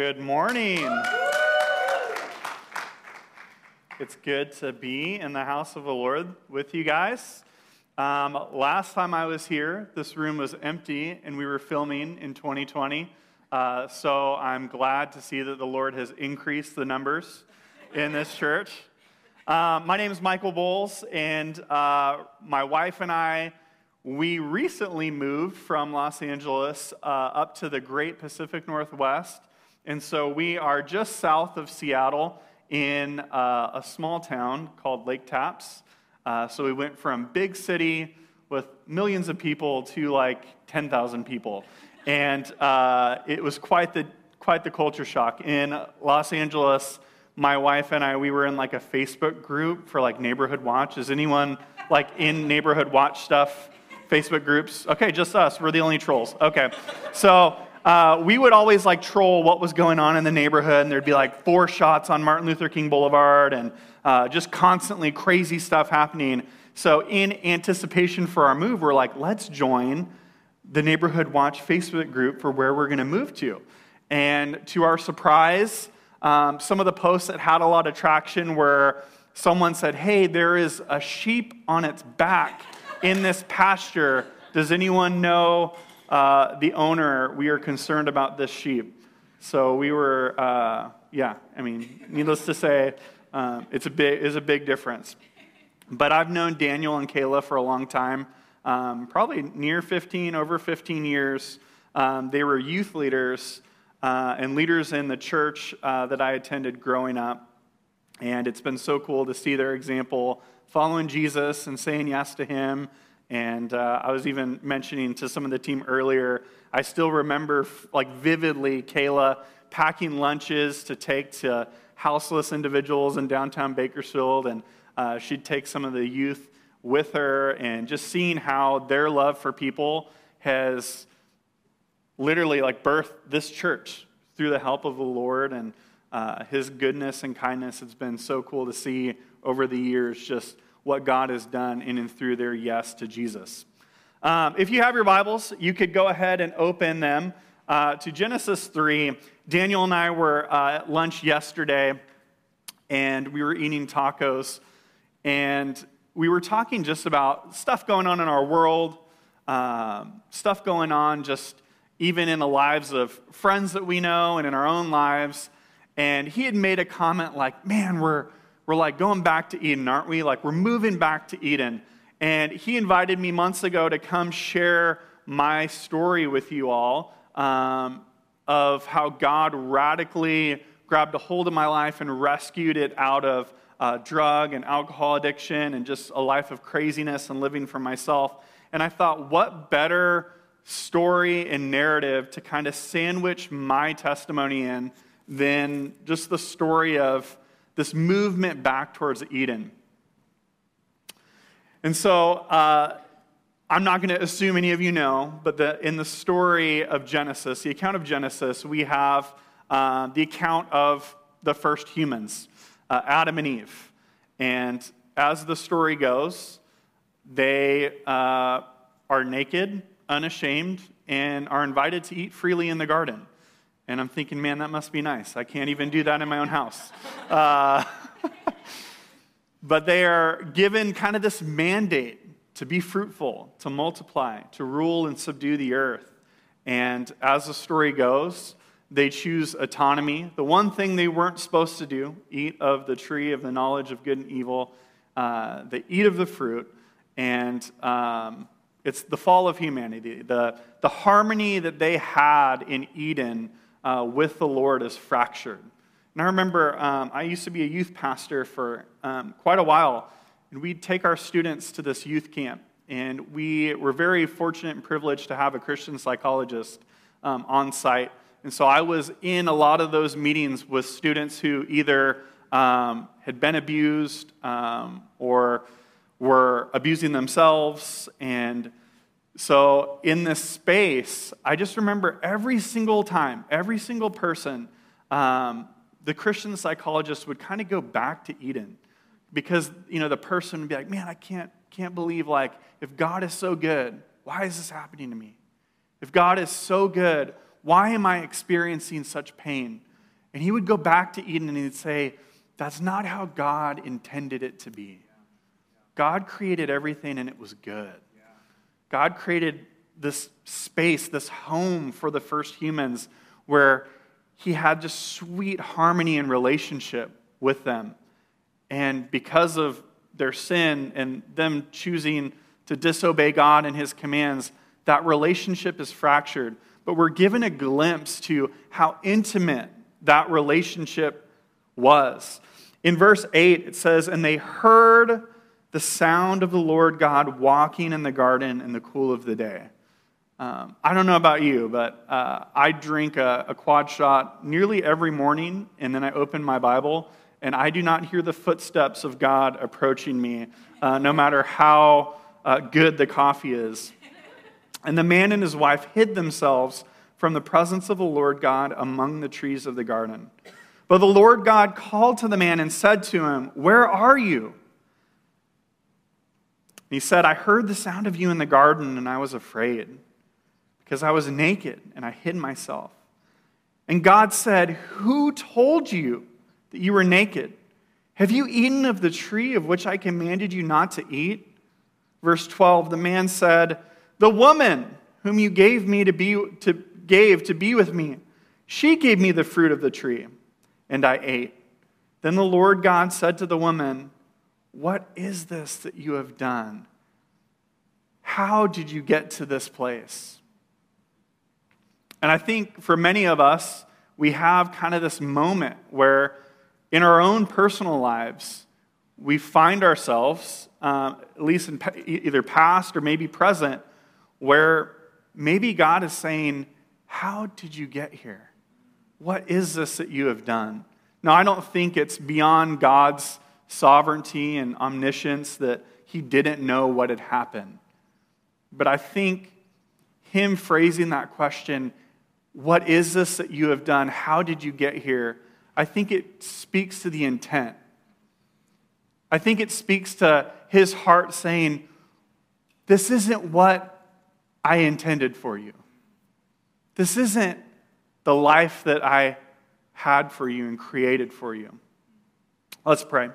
Good morning. It's good to be in the house of the Lord with you guys. Um, last time I was here, this room was empty and we were filming in 2020. Uh, so I'm glad to see that the Lord has increased the numbers in this church. Uh, my name is Michael Bowles, and uh, my wife and I we recently moved from Los Angeles uh, up to the great Pacific Northwest. And so we are just south of Seattle in uh, a small town called Lake Tapps. Uh, so we went from big city with millions of people to like 10,000 people. And uh, it was quite the, quite the culture shock. In Los Angeles, my wife and I, we were in like a Facebook group for like neighborhood watch. Is anyone like in neighborhood watch stuff? Facebook groups. Okay, just us. We're the only trolls. Okay. So uh, we would always like troll what was going on in the neighborhood, and there'd be like four shots on Martin Luther King Boulevard and uh, just constantly crazy stuff happening. So, in anticipation for our move, we're like, let's join the Neighborhood Watch Facebook group for where we're going to move to. And to our surprise, um, some of the posts that had a lot of traction were someone said, Hey, there is a sheep on its back in this pasture. Does anyone know uh, the owner? We are concerned about this sheep. So we were, uh, yeah, I mean, needless to say, uh, it's a big, is a big difference. But I've known Daniel and Kayla for a long time, um, probably near 15, over 15 years. Um, they were youth leaders uh, and leaders in the church uh, that I attended growing up. And it's been so cool to see their example following Jesus and saying yes to him. And uh, I was even mentioning to some of the team earlier, I still remember like vividly Kayla packing lunches to take to houseless individuals in downtown Bakersfield. And uh, she'd take some of the youth with her and just seeing how their love for people has literally like birthed this church through the help of the Lord and uh, his goodness and kindness. It's been so cool to see over the years just what God has done in and through their yes to Jesus. Um, if you have your Bibles, you could go ahead and open them uh, to Genesis 3. Daniel and I were uh, at lunch yesterday, and we were eating tacos, and we were talking just about stuff going on in our world, um, stuff going on just even in the lives of friends that we know and in our own lives. And he had made a comment like, Man, we're we're like going back to Eden, aren't we? Like we're moving back to Eden. And he invited me months ago to come share my story with you all um, of how God radically grabbed a hold of my life and rescued it out of uh, drug and alcohol addiction and just a life of craziness and living for myself. And I thought, what better story and narrative to kind of sandwich my testimony in than just the story of this movement back towards Eden. And so, uh, I'm not going to assume any of you know, but the, in the story of Genesis, the account of Genesis, we have uh, the account of the first humans, uh, Adam and Eve. And as the story goes, they uh, are naked, unashamed, and are invited to eat freely in the garden. And I'm thinking, man, that must be nice. I can't even do that in my own house. Uh, but they are given kind of this mandate to be fruitful, to multiply, to rule and subdue the earth. And as the story goes, they choose autonomy. The one thing they weren't supposed to do, eat of the tree of the knowledge of good and evil, uh, they eat of the fruit. And um, it's the fall of humanity. The, the harmony that they had in Eden uh, with the Lord is fractured. And I remember um, I used to be a youth pastor for um, quite a while, and we'd take our students to this youth camp. And we were very fortunate and privileged to have a Christian psychologist um, on site. And so I was in a lot of those meetings with students who either um, had been abused um, or were abusing themselves and so, in this space, I just remember every single time, every single person, um, the Christian psychologist would kind of go back to Eden because, you know, the person would be like, man, I can't, can't believe, like, if God is so good, why is this happening to me? If God is so good, why am I experiencing such pain? And he would go back to Eden and he'd say, That's not how God intended it to be. God created everything and it was good. God created this space, this home for the first humans where he had just sweet harmony and relationship with them. And because of their sin and them choosing to disobey God and his commands, that relationship is fractured. But we're given a glimpse to how intimate that relationship was. In verse 8, it says, And they heard the sound of the Lord God walking in the garden in the cool of the day. Um, I don't know about you, but uh, I drink a, a quad shot nearly every morning, and then I open my Bible, and I do not hear the footsteps of God approaching me, uh, no matter how uh, good the coffee is. And the man and his wife hid themselves from the presence of the Lord God among the trees of the garden. But the Lord God called to the man and said to him, Where are you? He said, I heard the sound of you in the garden, and I was afraid because I was naked and I hid myself. And God said, Who told you that you were naked? Have you eaten of the tree of which I commanded you not to eat? Verse 12 The man said, The woman whom you gave me to be, to, gave to be with me, she gave me the fruit of the tree, and I ate. Then the Lord God said to the woman, What is this that you have done? How did you get to this place? And I think for many of us, we have kind of this moment where in our own personal lives, we find ourselves, uh, at least in either past or maybe present, where maybe God is saying, How did you get here? What is this that you have done? Now, I don't think it's beyond God's sovereignty and omniscience that he didn't know what had happened. But I think him phrasing that question what is this that you have done? How did you get here? I think it speaks to the intent. I think it speaks to his heart saying, This isn't what I intended for you. This isn't the life that I had for you and created for you. Let's pray.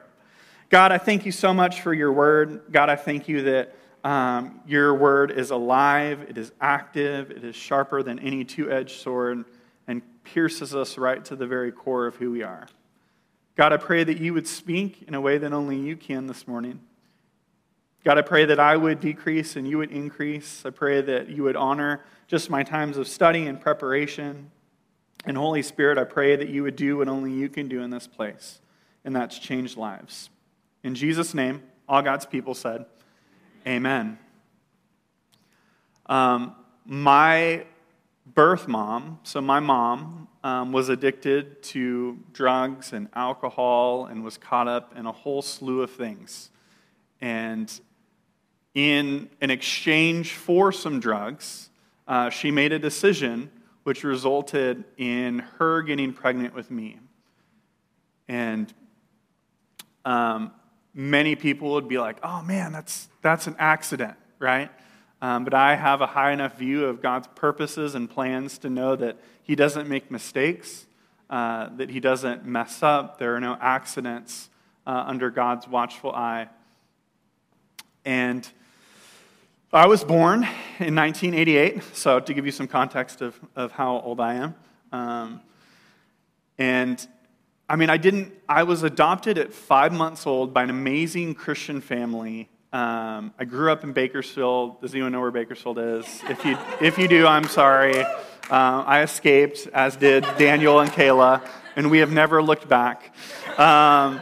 God, I thank you so much for your word. God, I thank you that um, your word is alive, it is active, it is sharper than any two edged sword, and pierces us right to the very core of who we are. God, I pray that you would speak in a way that only you can this morning. God, I pray that I would decrease and you would increase. I pray that you would honor just my times of study and preparation. And Holy Spirit, I pray that you would do what only you can do in this place, and that's change lives. In Jesus' name, all God's people said, Amen. Um, my birth mom, so my mom, um, was addicted to drugs and alcohol and was caught up in a whole slew of things. And in an exchange for some drugs, uh, she made a decision which resulted in her getting pregnant with me. And um, many people would be like, oh man, that's, that's an accident, right? Um, but I have a high enough view of God's purposes and plans to know that He doesn't make mistakes, uh, that He doesn't mess up. There are no accidents uh, under God's watchful eye. And I was born in 1988, so to give you some context of, of how old I am. Um, and I mean, I didn't, I was adopted at five months old by an amazing Christian family. Um, I grew up in Bakersfield. Does anyone know where Bakersfield is? If you, if you do, I'm sorry. Uh, I escaped, as did Daniel and Kayla, and we have never looked back. Um,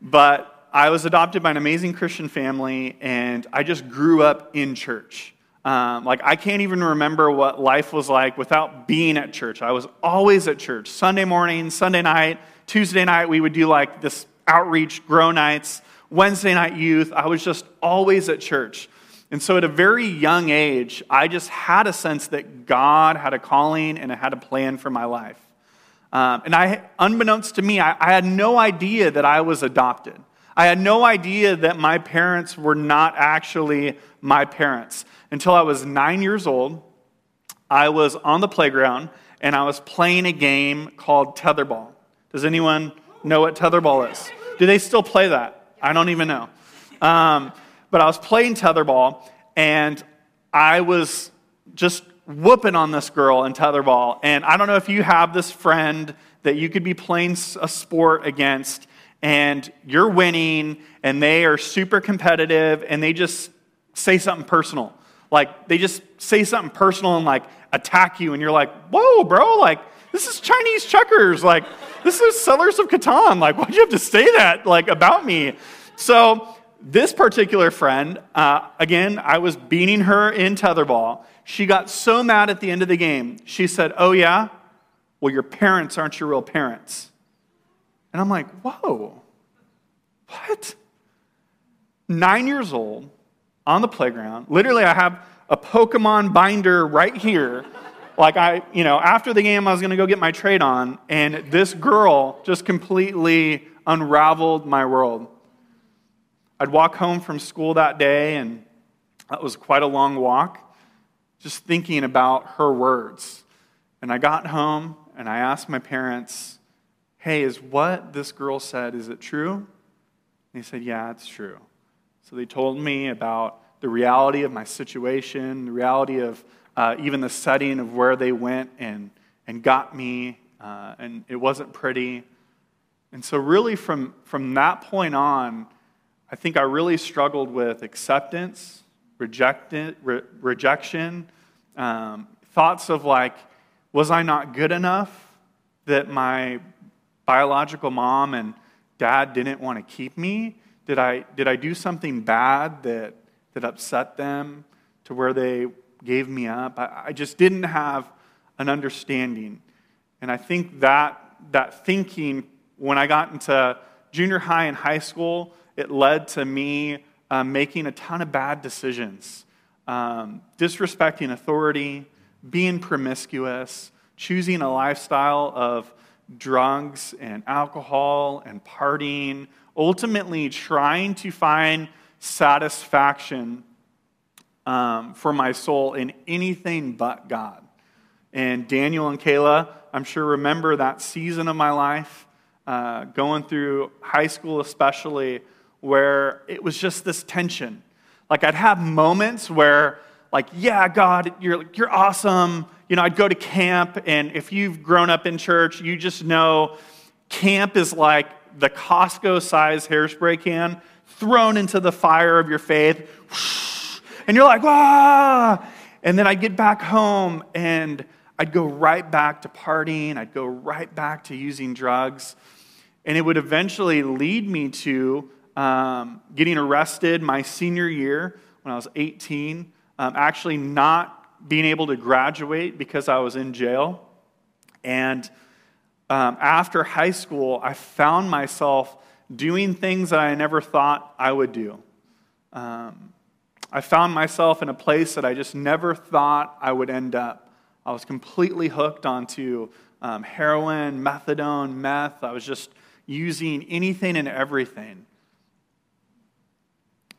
but I was adopted by an amazing Christian family, and I just grew up in church. Um, like, I can't even remember what life was like without being at church. I was always at church Sunday morning, Sunday night, Tuesday night, we would do like this outreach, grow nights. Wednesday night youth, I was just always at church. And so at a very young age, I just had a sense that God had a calling and had a plan for my life. Um, and I, unbeknownst to me, I, I had no idea that I was adopted. I had no idea that my parents were not actually my parents until I was nine years old. I was on the playground and I was playing a game called tetherball. Does anyone know what tetherball is? Do they still play that? I don't even know. Um, but I was playing tetherball, and I was just whooping on this girl in tetherball. And I don't know if you have this friend that you could be playing a sport against, and you're winning, and they are super competitive, and they just say something personal. Like, they just say something personal and like attack you, and you're like, whoa, bro, like, this is Chinese checkers. Like, this is Settlers of Catan. Like, why'd you have to say that, like, about me? So, this particular friend, uh, again, I was beating her in tetherball. She got so mad at the end of the game. She said, Oh, yeah? Well, your parents aren't your real parents. And I'm like, Whoa, what? Nine years old on the playground. Literally, I have a Pokemon binder right here. Like, I, you know, after the game, I was going to go get my trade on, and this girl just completely unraveled my world. I'd walk home from school that day, and that was quite a long walk, just thinking about her words. And I got home and I asked my parents, Hey, is what this girl said, is it true? And they said, Yeah, it's true. So they told me about the reality of my situation, the reality of uh, even the setting of where they went and, and got me, uh, and it wasn't pretty. And so, really, from, from that point on, I think I really struggled with acceptance, rejected, re- rejection, um, thoughts of like, was I not good enough that my biological mom and dad didn't want to keep me? Did I, did I do something bad that, that upset them to where they gave me up? I, I just didn't have an understanding. And I think that, that thinking, when I got into junior high and high school, it led to me uh, making a ton of bad decisions, um, disrespecting authority, being promiscuous, choosing a lifestyle of drugs and alcohol and partying, ultimately trying to find satisfaction um, for my soul in anything but God. And Daniel and Kayla, I'm sure, remember that season of my life, uh, going through high school especially, where it was just this tension. Like I'd have moments where, like, yeah, God, you're, you're awesome. You know, I'd go to camp, and if you've grown up in church, you just know camp is like the Costco size hairspray can thrown into the fire of your faith. And you're like, ah! And then I'd get back home and I'd go right back to partying. I'd go right back to using drugs. And it would eventually lead me to um, getting arrested my senior year when I was 18, um, actually not being able to graduate because I was in jail. And um, after high school, I found myself doing things that I never thought I would do. Um, I found myself in a place that I just never thought I would end up. I was completely hooked onto um, heroin, methadone, meth. I was just using anything and everything.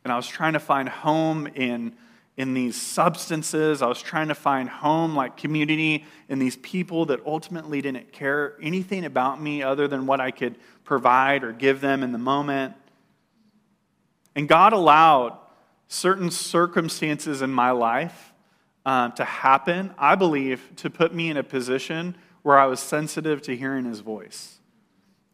And I was trying to find home in, in these substances. I was trying to find home, like community, in these people that ultimately didn't care anything about me other than what I could provide or give them in the moment. And God allowed certain circumstances in my life uh, to happen, I believe, to put me in a position where I was sensitive to hearing his voice.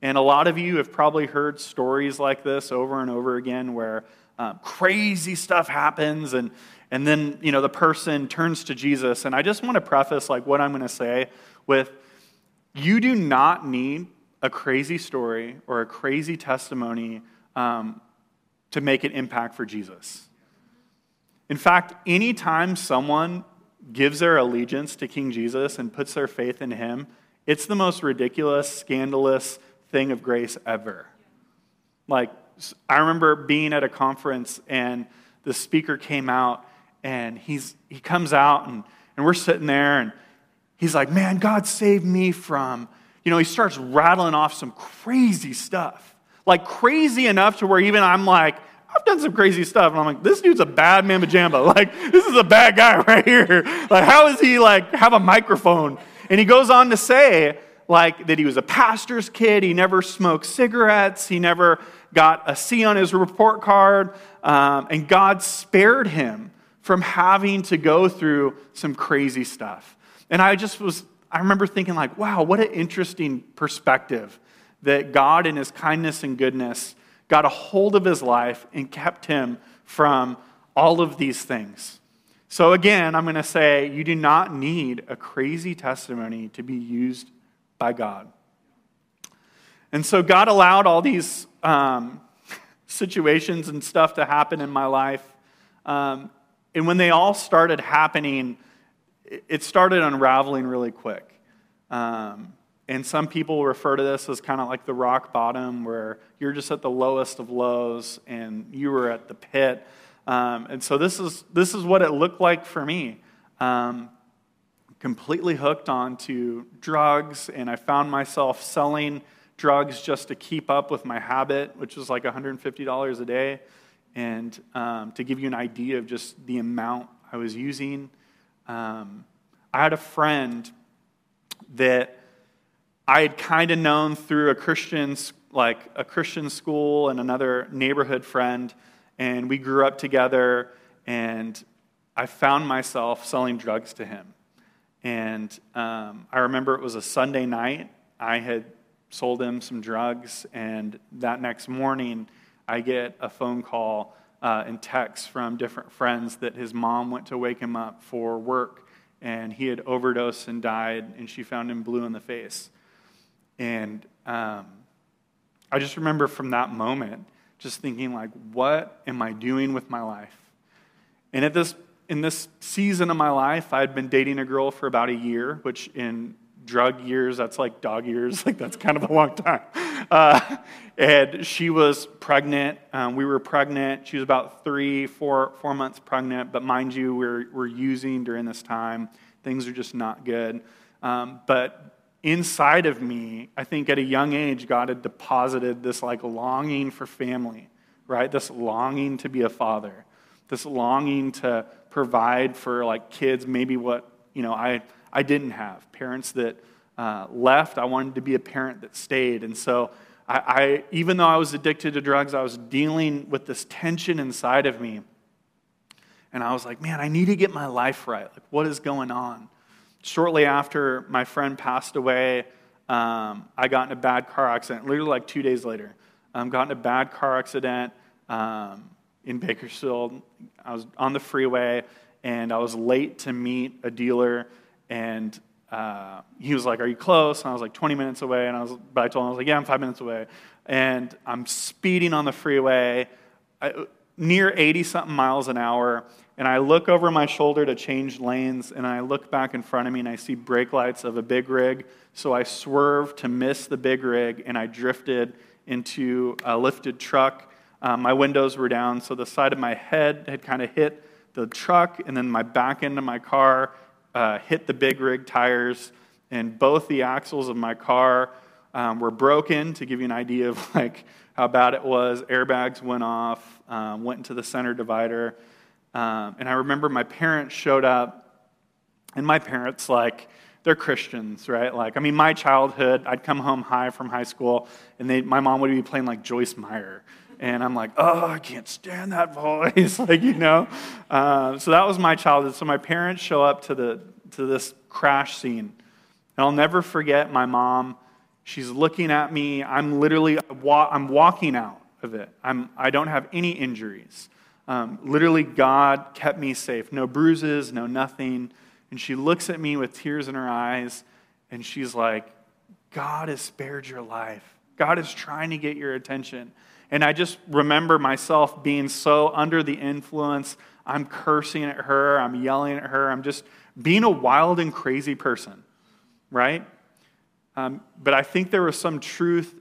And a lot of you have probably heard stories like this over and over again where um, crazy stuff happens and and then you know the person turns to jesus and i just want to preface like what i'm going to say with you do not need a crazy story or a crazy testimony um, to make an impact for jesus in fact anytime someone gives their allegiance to king jesus and puts their faith in him it's the most ridiculous scandalous thing of grace ever like I remember being at a conference and the speaker came out and he's, he comes out and, and we're sitting there and he's like, Man, God saved me from, you know, he starts rattling off some crazy stuff. Like crazy enough to where even I'm like, I've done some crazy stuff. And I'm like, this dude's a bad mamba jamba. Like, this is a bad guy right here. Like, how is he like have a microphone And he goes on to say, like, that he was a pastor's kid. He never smoked cigarettes. He never got a C on his report card. Um, and God spared him from having to go through some crazy stuff. And I just was, I remember thinking, like, wow, what an interesting perspective that God, in his kindness and goodness, got a hold of his life and kept him from all of these things. So, again, I'm going to say you do not need a crazy testimony to be used by God. And so, God allowed all these um, situations and stuff to happen in my life. Um, and when they all started happening, it started unraveling really quick. Um, and some people refer to this as kind of like the rock bottom, where you're just at the lowest of lows and you were at the pit. Um, and so this is, this is what it looked like for me. Um, completely hooked onto drugs, and I found myself selling drugs just to keep up with my habit, which was like $150 a day. And um, to give you an idea of just the amount I was using, um, I had a friend that I had kind of known through a Christian, like a Christian school and another neighborhood friend, and we grew up together. And I found myself selling drugs to him. And um, I remember it was a Sunday night. I had sold him some drugs, and that next morning, I get a phone call uh, and text from different friends that his mom went to wake him up for work, and he had overdosed and died, and she found him blue in the face. And um, I just remember from that moment just thinking, like, what am I doing with my life? And at this, in this season of my life, I had been dating a girl for about a year, which in drug years, that's like dog years. Like, that's kind of a long time. Uh, and she was pregnant. Um, we were pregnant. She was about three, four, four months pregnant. But mind you, we're, we're using during this time. Things are just not good. Um, but inside of me, I think at a young age, God had deposited this like longing for family, right? This longing to be a father, this longing to provide for like kids, maybe what, you know, I, I didn't have. Parents that uh, left, I wanted to be a parent that stayed. And so I, I, even though I was addicted to drugs, I was dealing with this tension inside of me. And I was like, man, I need to get my life right. Like, what is going on? Shortly after my friend passed away, um, I got in a bad car accident, literally like two days later. Um, got in a bad car accident um, in Bakersfield. I was on the freeway and I was late to meet a dealer and uh, he was like, "Are you close?" And I was like, "20 minutes away." And I was, but I told him I was like, "Yeah, I'm five minutes away." And I'm speeding on the freeway, I, near 80 something miles an hour, and I look over my shoulder to change lanes, and I look back in front of me and I see brake lights of a big rig. So I swerved to miss the big rig, and I drifted into a lifted truck. Um, my windows were down, so the side of my head had kind of hit the truck, and then my back end of my car uh, hit the big rig tires, and both the axles of my car um, were broken. To give you an idea of like how bad it was, airbags went off, um, went into the center divider. Um, and I remember my parents showed up, and my parents, like, they're Christians, right? Like, I mean, my childhood, I'd come home high from high school, and they, my mom would be playing like Joyce Meyer. And I'm like, oh, I can't stand that voice, like, you know? Uh, so that was my childhood. So my parents show up to, the, to this crash scene. And I'll never forget my mom. She's looking at me. I'm literally, I'm walking out of it. I'm, I don't have any injuries. Um, literally, God kept me safe. No bruises, no nothing. And she looks at me with tears in her eyes, and she's like, God has spared your life. God is trying to get your attention. And I just remember myself being so under the influence. I'm cursing at her, I'm yelling at her, I'm just being a wild and crazy person, right? Um, but I think there was some truth.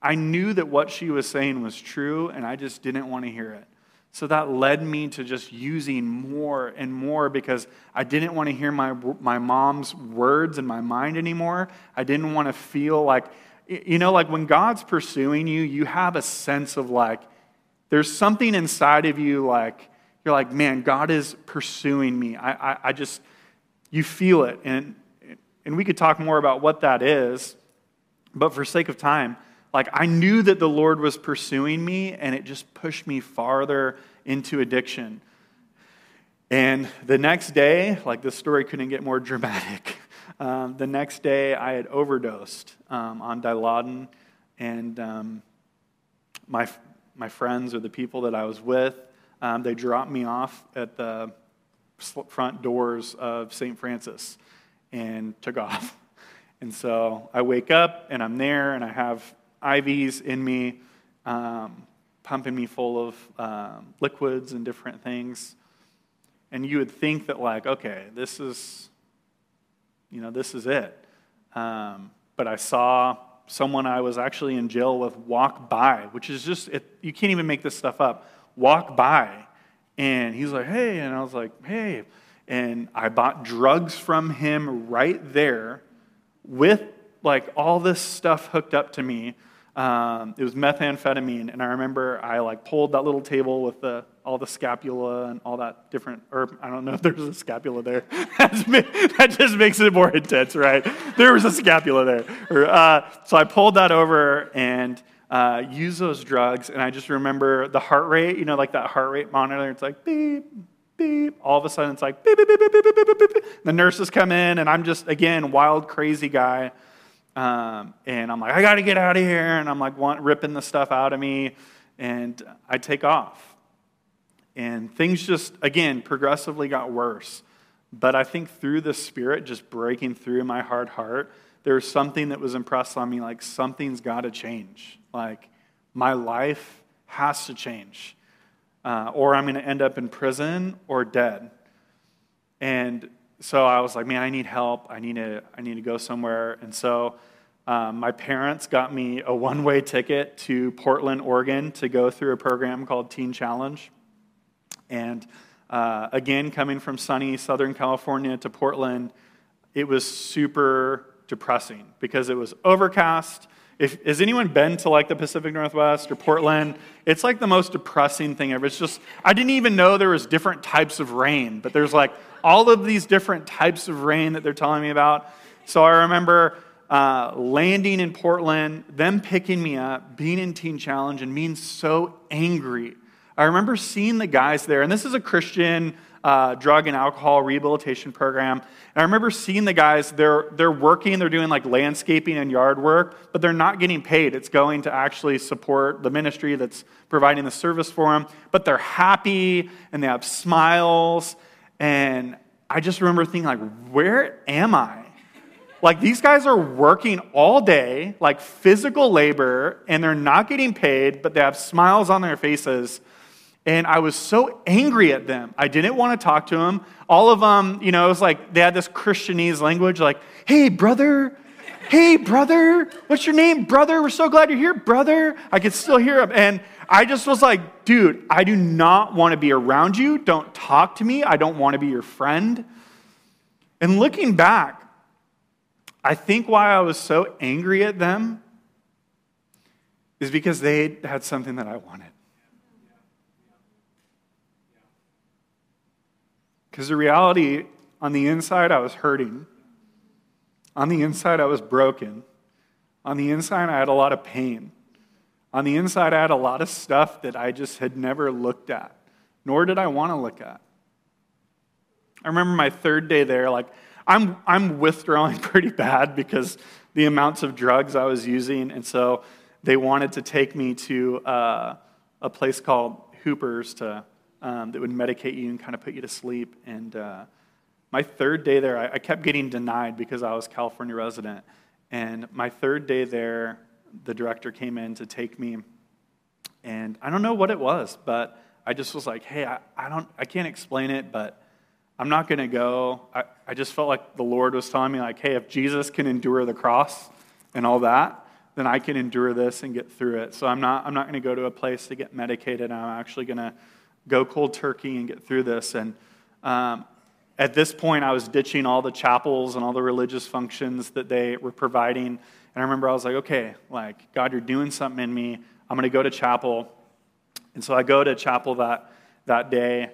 I knew that what she was saying was true, and I just didn't want to hear it. So that led me to just using more and more because I didn't want to hear my, my mom's words in my mind anymore. I didn't want to feel like, you know, like when God's pursuing you, you have a sense of like, there's something inside of you like, you're like, man, God is pursuing me. I, I, I just, you feel it. And and we could talk more about what that is, but for sake of time, like I knew that the Lord was pursuing me, and it just pushed me farther into addiction. And the next day, like this story couldn't get more dramatic. Um, the next day, I had overdosed um, on Dilaudid, and um, my, my friends or the people that I was with, um, they dropped me off at the front doors of St. Francis and took off. And so I wake up and I'm there and I have IVs in me, um, pumping me full of um, liquids and different things. And you would think that, like, okay, this is, you know, this is it. Um, but I saw someone I was actually in jail with walk by, which is just, it, you can't even make this stuff up, walk by. And he's like, hey. And I was like, hey. And I bought drugs from him right there with like all this stuff hooked up to me. Um, it was methamphetamine, and I remember I like pulled that little table with the all the scapula and all that different, or I don't know if there's a scapula there. that just makes it more intense, right? There was a scapula there. Uh, so I pulled that over and uh, used those drugs, and I just remember the heart rate, you know, like that heart rate monitor. It's like beep, beep. All of a sudden, it's like beep, beep, beep, beep, beep, beep. beep. The nurses come in, and I'm just again wild, crazy guy. Um, and I'm like, I got to get out of here. And I'm like, want, ripping the stuff out of me. And I take off. And things just, again, progressively got worse. But I think through the Spirit just breaking through my hard heart, there was something that was impressed on me like, something's got to change. Like, my life has to change. Uh, or I'm going to end up in prison or dead. And so I was like, man, I need help. I need to, I need to go somewhere. And so um, my parents got me a one way ticket to Portland, Oregon to go through a program called Teen Challenge. And uh, again, coming from sunny Southern California to Portland, it was super depressing because it was overcast. If, has anyone been to like the Pacific Northwest or Portland? It's like the most depressing thing ever. It's just, I didn't even know there was different types of rain, but there's like all of these different types of rain that they're telling me about. So I remember uh, landing in Portland, them picking me up, being in Teen Challenge, and being so angry. I remember seeing the guys there, and this is a Christian uh, drug and alcohol rehabilitation program. And I remember seeing the guys, they're, they're working, they're doing like landscaping and yard work, but they're not getting paid. It's going to actually support the ministry that's providing the service for them. But they're happy and they have smiles and I just remember thinking, like, where am I? Like, these guys are working all day, like physical labor, and they're not getting paid, but they have smiles on their faces. And I was so angry at them. I didn't want to talk to them. All of them, you know, it was like they had this Christianese language, like, hey, brother, hey, brother, what's your name, brother? We're so glad you're here, brother. I could still hear them. And I just was like, dude, I do not want to be around you. Don't talk to me. I don't want to be your friend. And looking back, I think why I was so angry at them is because they had something that I wanted. Because the reality, on the inside, I was hurting. On the inside, I was broken. On the inside, I had a lot of pain. On the inside, I had a lot of stuff that I just had never looked at, nor did I want to look at. I remember my third day there, like, I'm, I'm withdrawing pretty bad because the amounts of drugs I was using. And so they wanted to take me to uh, a place called Hooper's to, um, that would medicate you and kind of put you to sleep. And uh, my third day there, I, I kept getting denied because I was California resident. And my third day there, the director came in to take me, and I don't know what it was, but I just was like, hey, I, I don't, I can't explain it, but I'm not going to go. I, I just felt like the Lord was telling me, like, hey, if Jesus can endure the cross and all that, then I can endure this and get through it. So I'm not, I'm not going to go to a place to get medicated. I'm actually going to go cold turkey and get through this. And um, at this point, I was ditching all the chapels and all the religious functions that they were providing and I remember I was like, okay, like, God, you're doing something in me. I'm going to go to chapel. And so I go to chapel that, that day,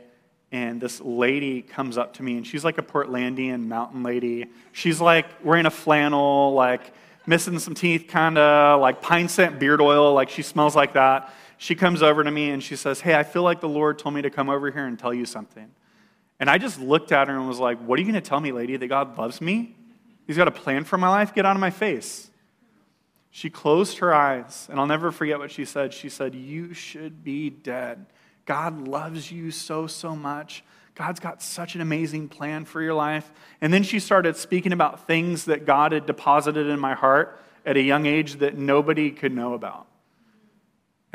and this lady comes up to me, and she's like a Portlandian mountain lady. She's like wearing a flannel, like missing some teeth, kind of like pine scent beard oil, like she smells like that. She comes over to me and she says, Hey, I feel like the Lord told me to come over here and tell you something. And I just looked at her and was like, What are you going to tell me, lady? That God loves me? He's got a plan for my life? Get out of my face. She closed her eyes, and I'll never forget what she said. She said, You should be dead. God loves you so, so much. God's got such an amazing plan for your life. And then she started speaking about things that God had deposited in my heart at a young age that nobody could know about.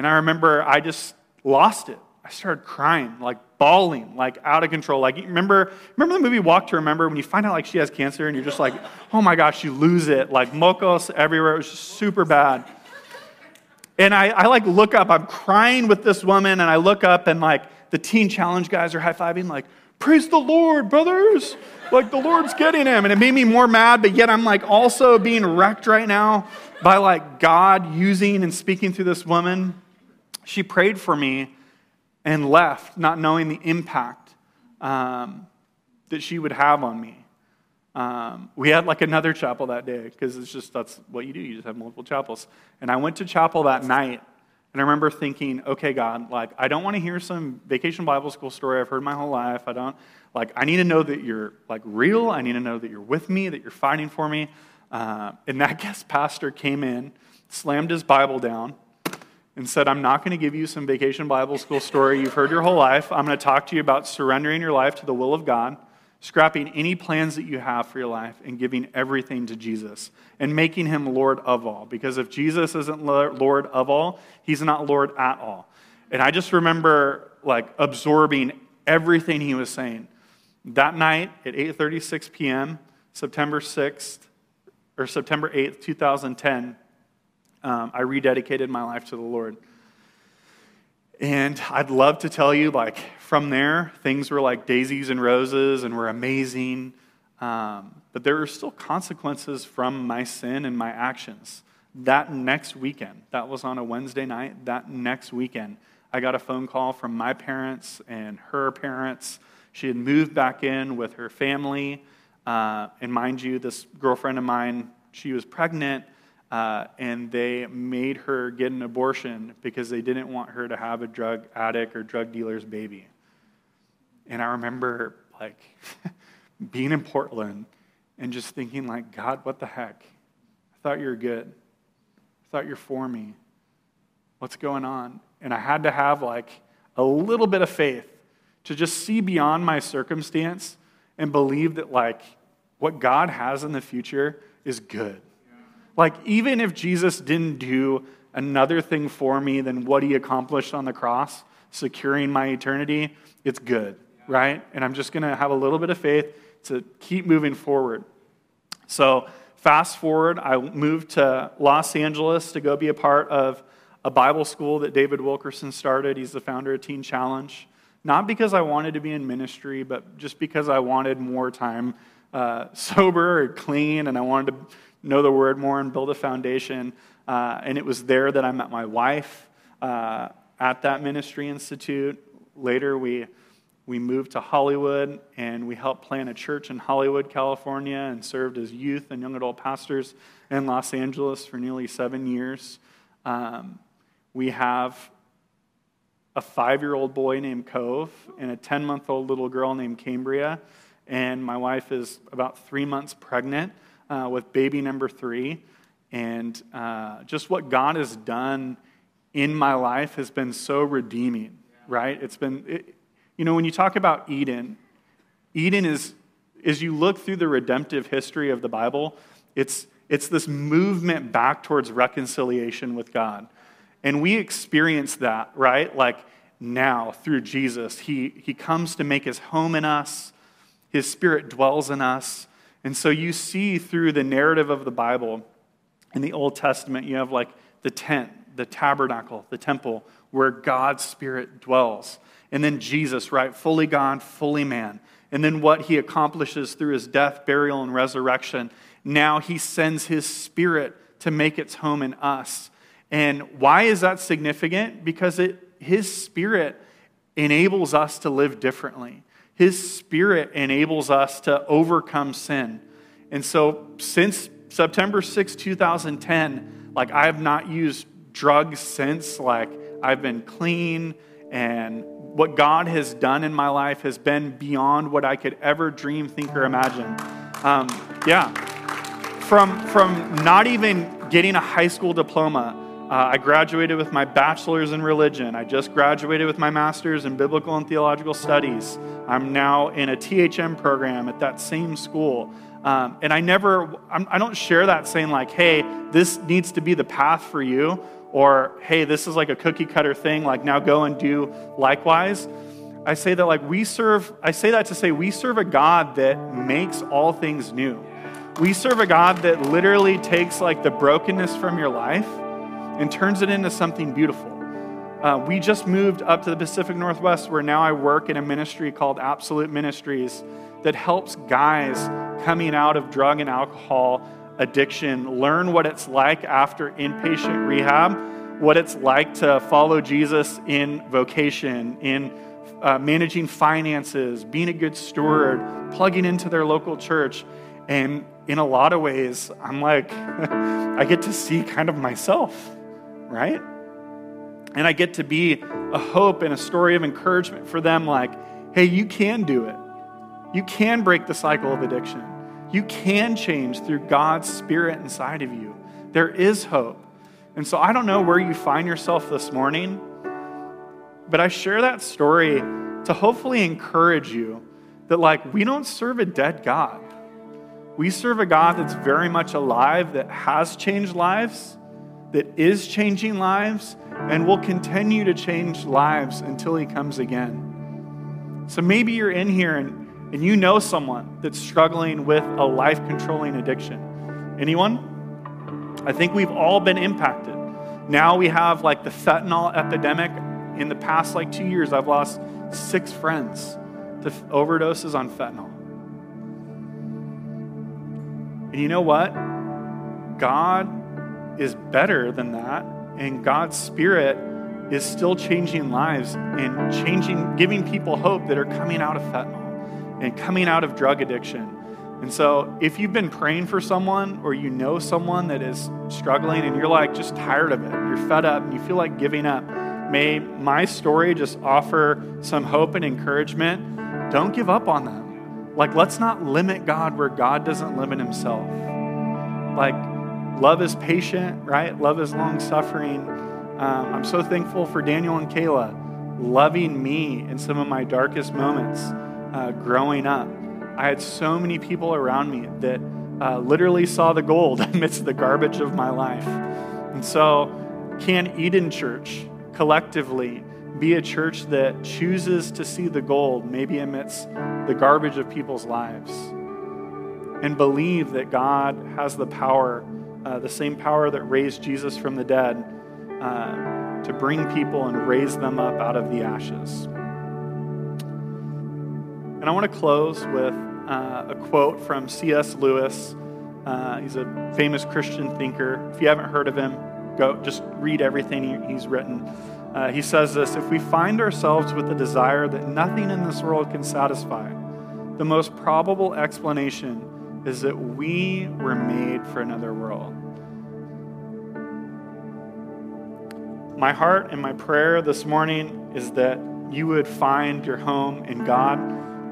And I remember I just lost it. I started crying, like bawling, like out of control. Like remember, remember the movie Walk to Remember when you find out like she has cancer and you're just like, oh my gosh, you lose it. Like mocos everywhere. It was just super bad. And I, I like look up, I'm crying with this woman, and I look up and like the teen challenge guys are high-fiving, like, praise the Lord, brothers. Like the Lord's getting him. And it made me more mad, but yet I'm like also being wrecked right now by like God using and speaking through this woman. She prayed for me and left, not knowing the impact um, that she would have on me. Um, we had like another chapel that day because it's just that's what you do. You just have multiple chapels. And I went to chapel that night, and I remember thinking, okay, God, like I don't want to hear some vacation Bible school story I've heard my whole life. I don't like. I need to know that you're like real. I need to know that you're with me, that you're fighting for me. Uh, and that guest pastor came in, slammed his Bible down, and said, I'm not going to give you some vacation Bible school story you've heard your whole life. I'm going to talk to you about surrendering your life to the will of God scrapping any plans that you have for your life and giving everything to Jesus and making him Lord of all. Because if Jesus isn't Lord of all, he's not Lord at all. And I just remember like absorbing everything he was saying. That night at 8:36 p.m., September 6th or September 8th, 2010, um, I rededicated my life to the Lord. And I'd love to tell you, like, from there, things were like daisies and roses and were amazing. Um, but there were still consequences from my sin and my actions. That next weekend, that was on a Wednesday night, that next weekend, I got a phone call from my parents and her parents. She had moved back in with her family. Uh, and mind you, this girlfriend of mine, she was pregnant uh, and they made her get an abortion because they didn't want her to have a drug addict or drug dealer's baby. And I remember like being in Portland and just thinking like, God, what the heck? I thought you were good. I thought you're for me. What's going on? And I had to have like a little bit of faith to just see beyond my circumstance and believe that like what God has in the future is good like, even if Jesus didn't do another thing for me than what he accomplished on the cross, securing my eternity, it's good, right? And I'm just going to have a little bit of faith to keep moving forward. So, fast forward, I moved to Los Angeles to go be a part of a Bible school that David Wilkerson started. He's the founder of Teen Challenge. Not because I wanted to be in ministry, but just because I wanted more time uh, sober or clean, and I wanted to know the word more and build a foundation. Uh, and it was there that I met my wife uh, at that ministry institute. Later, we, we moved to Hollywood and we helped plant a church in Hollywood, California, and served as youth and young adult pastors in Los Angeles for nearly seven years. Um, we have a five year old boy named Cove and a 10 month old little girl named Cambria. And my wife is about three months pregnant uh, with baby number three. And uh, just what God has done in my life has been so redeeming, right? It's been, it, you know, when you talk about Eden, Eden is, as you look through the redemptive history of the Bible, it's, it's this movement back towards reconciliation with God. And we experience that, right? Like now through Jesus. He, he comes to make his home in us, his spirit dwells in us. And so you see through the narrative of the Bible in the Old Testament, you have like the tent, the tabernacle, the temple, where God's Spirit dwells. And then Jesus, right? Fully God, fully man. And then what he accomplishes through his death, burial, and resurrection. Now he sends his Spirit to make its home in us. And why is that significant? Because it, his Spirit enables us to live differently. His Spirit enables us to overcome sin. And so, since September 6, 2010, like I have not used drugs since. Like I've been clean, and what God has done in my life has been beyond what I could ever dream, think, or imagine. Um, yeah. From, from not even getting a high school diploma, uh, I graduated with my bachelor's in religion. I just graduated with my master's in biblical and theological studies. I'm now in a THM program at that same school. Um, and I never, I'm, I do not share that saying, like, hey, this needs to be the path for you, or hey, this is like a cookie cutter thing, like, now go and do likewise. I say that, like, we serve, I say that to say we serve a God that makes all things new. We serve a God that literally takes, like, the brokenness from your life and turns it into something beautiful. Uh, we just moved up to the Pacific Northwest where now I work in a ministry called Absolute Ministries that helps guys coming out of drug and alcohol addiction learn what it's like after inpatient rehab, what it's like to follow Jesus in vocation, in uh, managing finances, being a good steward, plugging into their local church. And in a lot of ways, I'm like, I get to see kind of myself right? And I get to be a hope and a story of encouragement for them like, hey, you can do it. You can break the cycle of addiction. You can change through God's Spirit inside of you. There is hope. And so I don't know where you find yourself this morning, but I share that story to hopefully encourage you that, like, we don't serve a dead God. We serve a God that's very much alive, that has changed lives, that is changing lives and will continue to change lives until he comes again. So maybe you're in here and, and you know someone that's struggling with a life controlling addiction. Anyone? I think we've all been impacted. Now we have like the fentanyl epidemic. In the past like two years, I've lost six friends to overdoses on fentanyl. And you know what? God is better than that. And God's Spirit is still changing lives and changing, giving people hope that are coming out of fentanyl and coming out of drug addiction. And so, if you've been praying for someone or you know someone that is struggling and you're like just tired of it, you're fed up, and you feel like giving up, may my story just offer some hope and encouragement. Don't give up on them. Like, let's not limit God where God doesn't limit himself. Like, Love is patient, right? Love is long suffering. Um, I'm so thankful for Daniel and Kayla loving me in some of my darkest moments uh, growing up. I had so many people around me that uh, literally saw the gold amidst the garbage of my life. And so, can Eden Church collectively be a church that chooses to see the gold, maybe amidst the garbage of people's lives, and believe that God has the power uh, the same power that raised Jesus from the dead, uh, to bring people and raise them up out of the ashes. And I want to close with uh, a quote from C.S. Lewis. Uh, he's a famous Christian thinker. If you haven't heard of him, go just read everything he's written. Uh, he says this If we find ourselves with a desire that nothing in this world can satisfy, the most probable explanation is that we were made for another world. My heart and my prayer this morning is that you would find your home in God,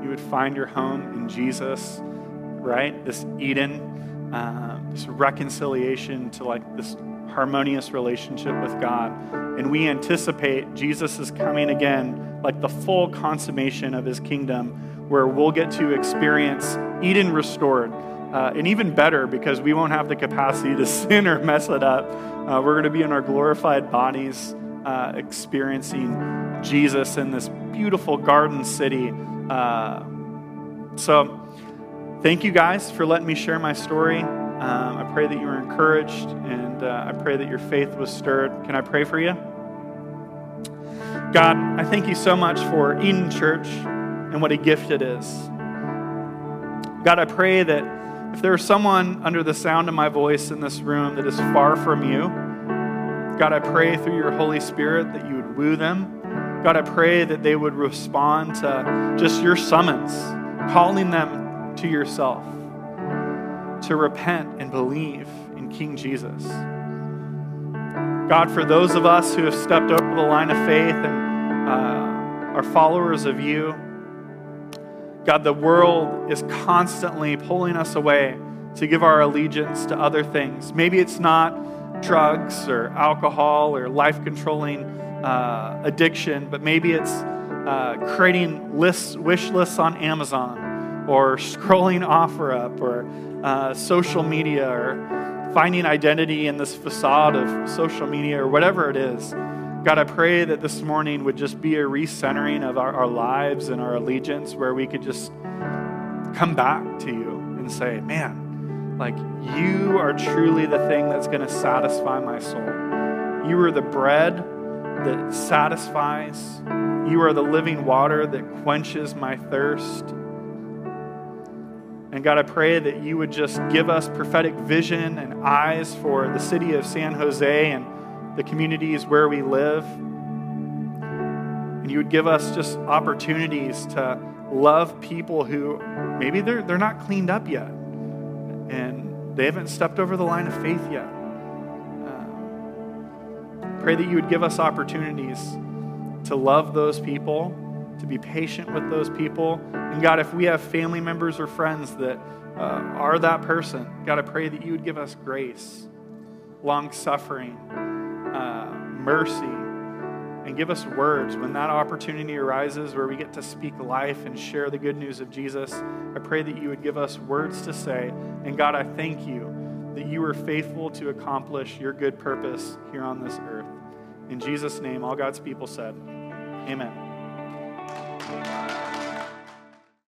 you would find your home in Jesus, right? This Eden, uh, this reconciliation to like this harmonious relationship with God. And we anticipate Jesus is coming again, like the full consummation of his kingdom where we'll get to experience Eden restored. Uh, and even better, because we won't have the capacity to sin or mess it up. Uh, we're going to be in our glorified bodies, uh, experiencing Jesus in this beautiful garden city. Uh, so, thank you guys for letting me share my story. Um, I pray that you were encouraged, and uh, I pray that your faith was stirred. Can I pray for you? God, I thank you so much for Eden Church and what a gift it is. God, I pray that if there is someone under the sound of my voice in this room that is far from you, God, I pray through your Holy Spirit that you would woo them, God, I pray that they would respond to just your summons, calling them to yourself, to repent and believe in King Jesus. God, for those of us who have stepped over the line of faith and uh, are followers of you, God, the world is constantly pulling us away to give our allegiance to other things. Maybe it's not drugs or alcohol or life controlling uh, addiction, but maybe it's uh, creating lists, wish lists on Amazon or scrolling OfferUp or uh, social media or finding identity in this facade of social media or whatever it is. God, I pray that this morning would just be a recentering of our, our lives and our allegiance where we could just come back to you and say, man, like you are truly the thing that's going to satisfy my soul. You are the bread that satisfies. You are the living water that quenches my thirst. And God, I pray that you would just give us prophetic vision and eyes for the city of San Jose and the communities where we live. And you would give us just opportunities to love people who maybe they're, they're not cleaned up yet and they haven't stepped over the line of faith yet. Uh, pray that you would give us opportunities to love those people, to be patient with those people. And God, if we have family members or friends that uh, are that person, God, I pray that you would give us grace, long suffering uh, mercy and give us words when that opportunity arises where we get to speak life and share the good news of Jesus. I pray that you would give us words to say. And God, I thank you that you are faithful to accomplish your good purpose here on this earth. In Jesus' name, all God's people said, Amen.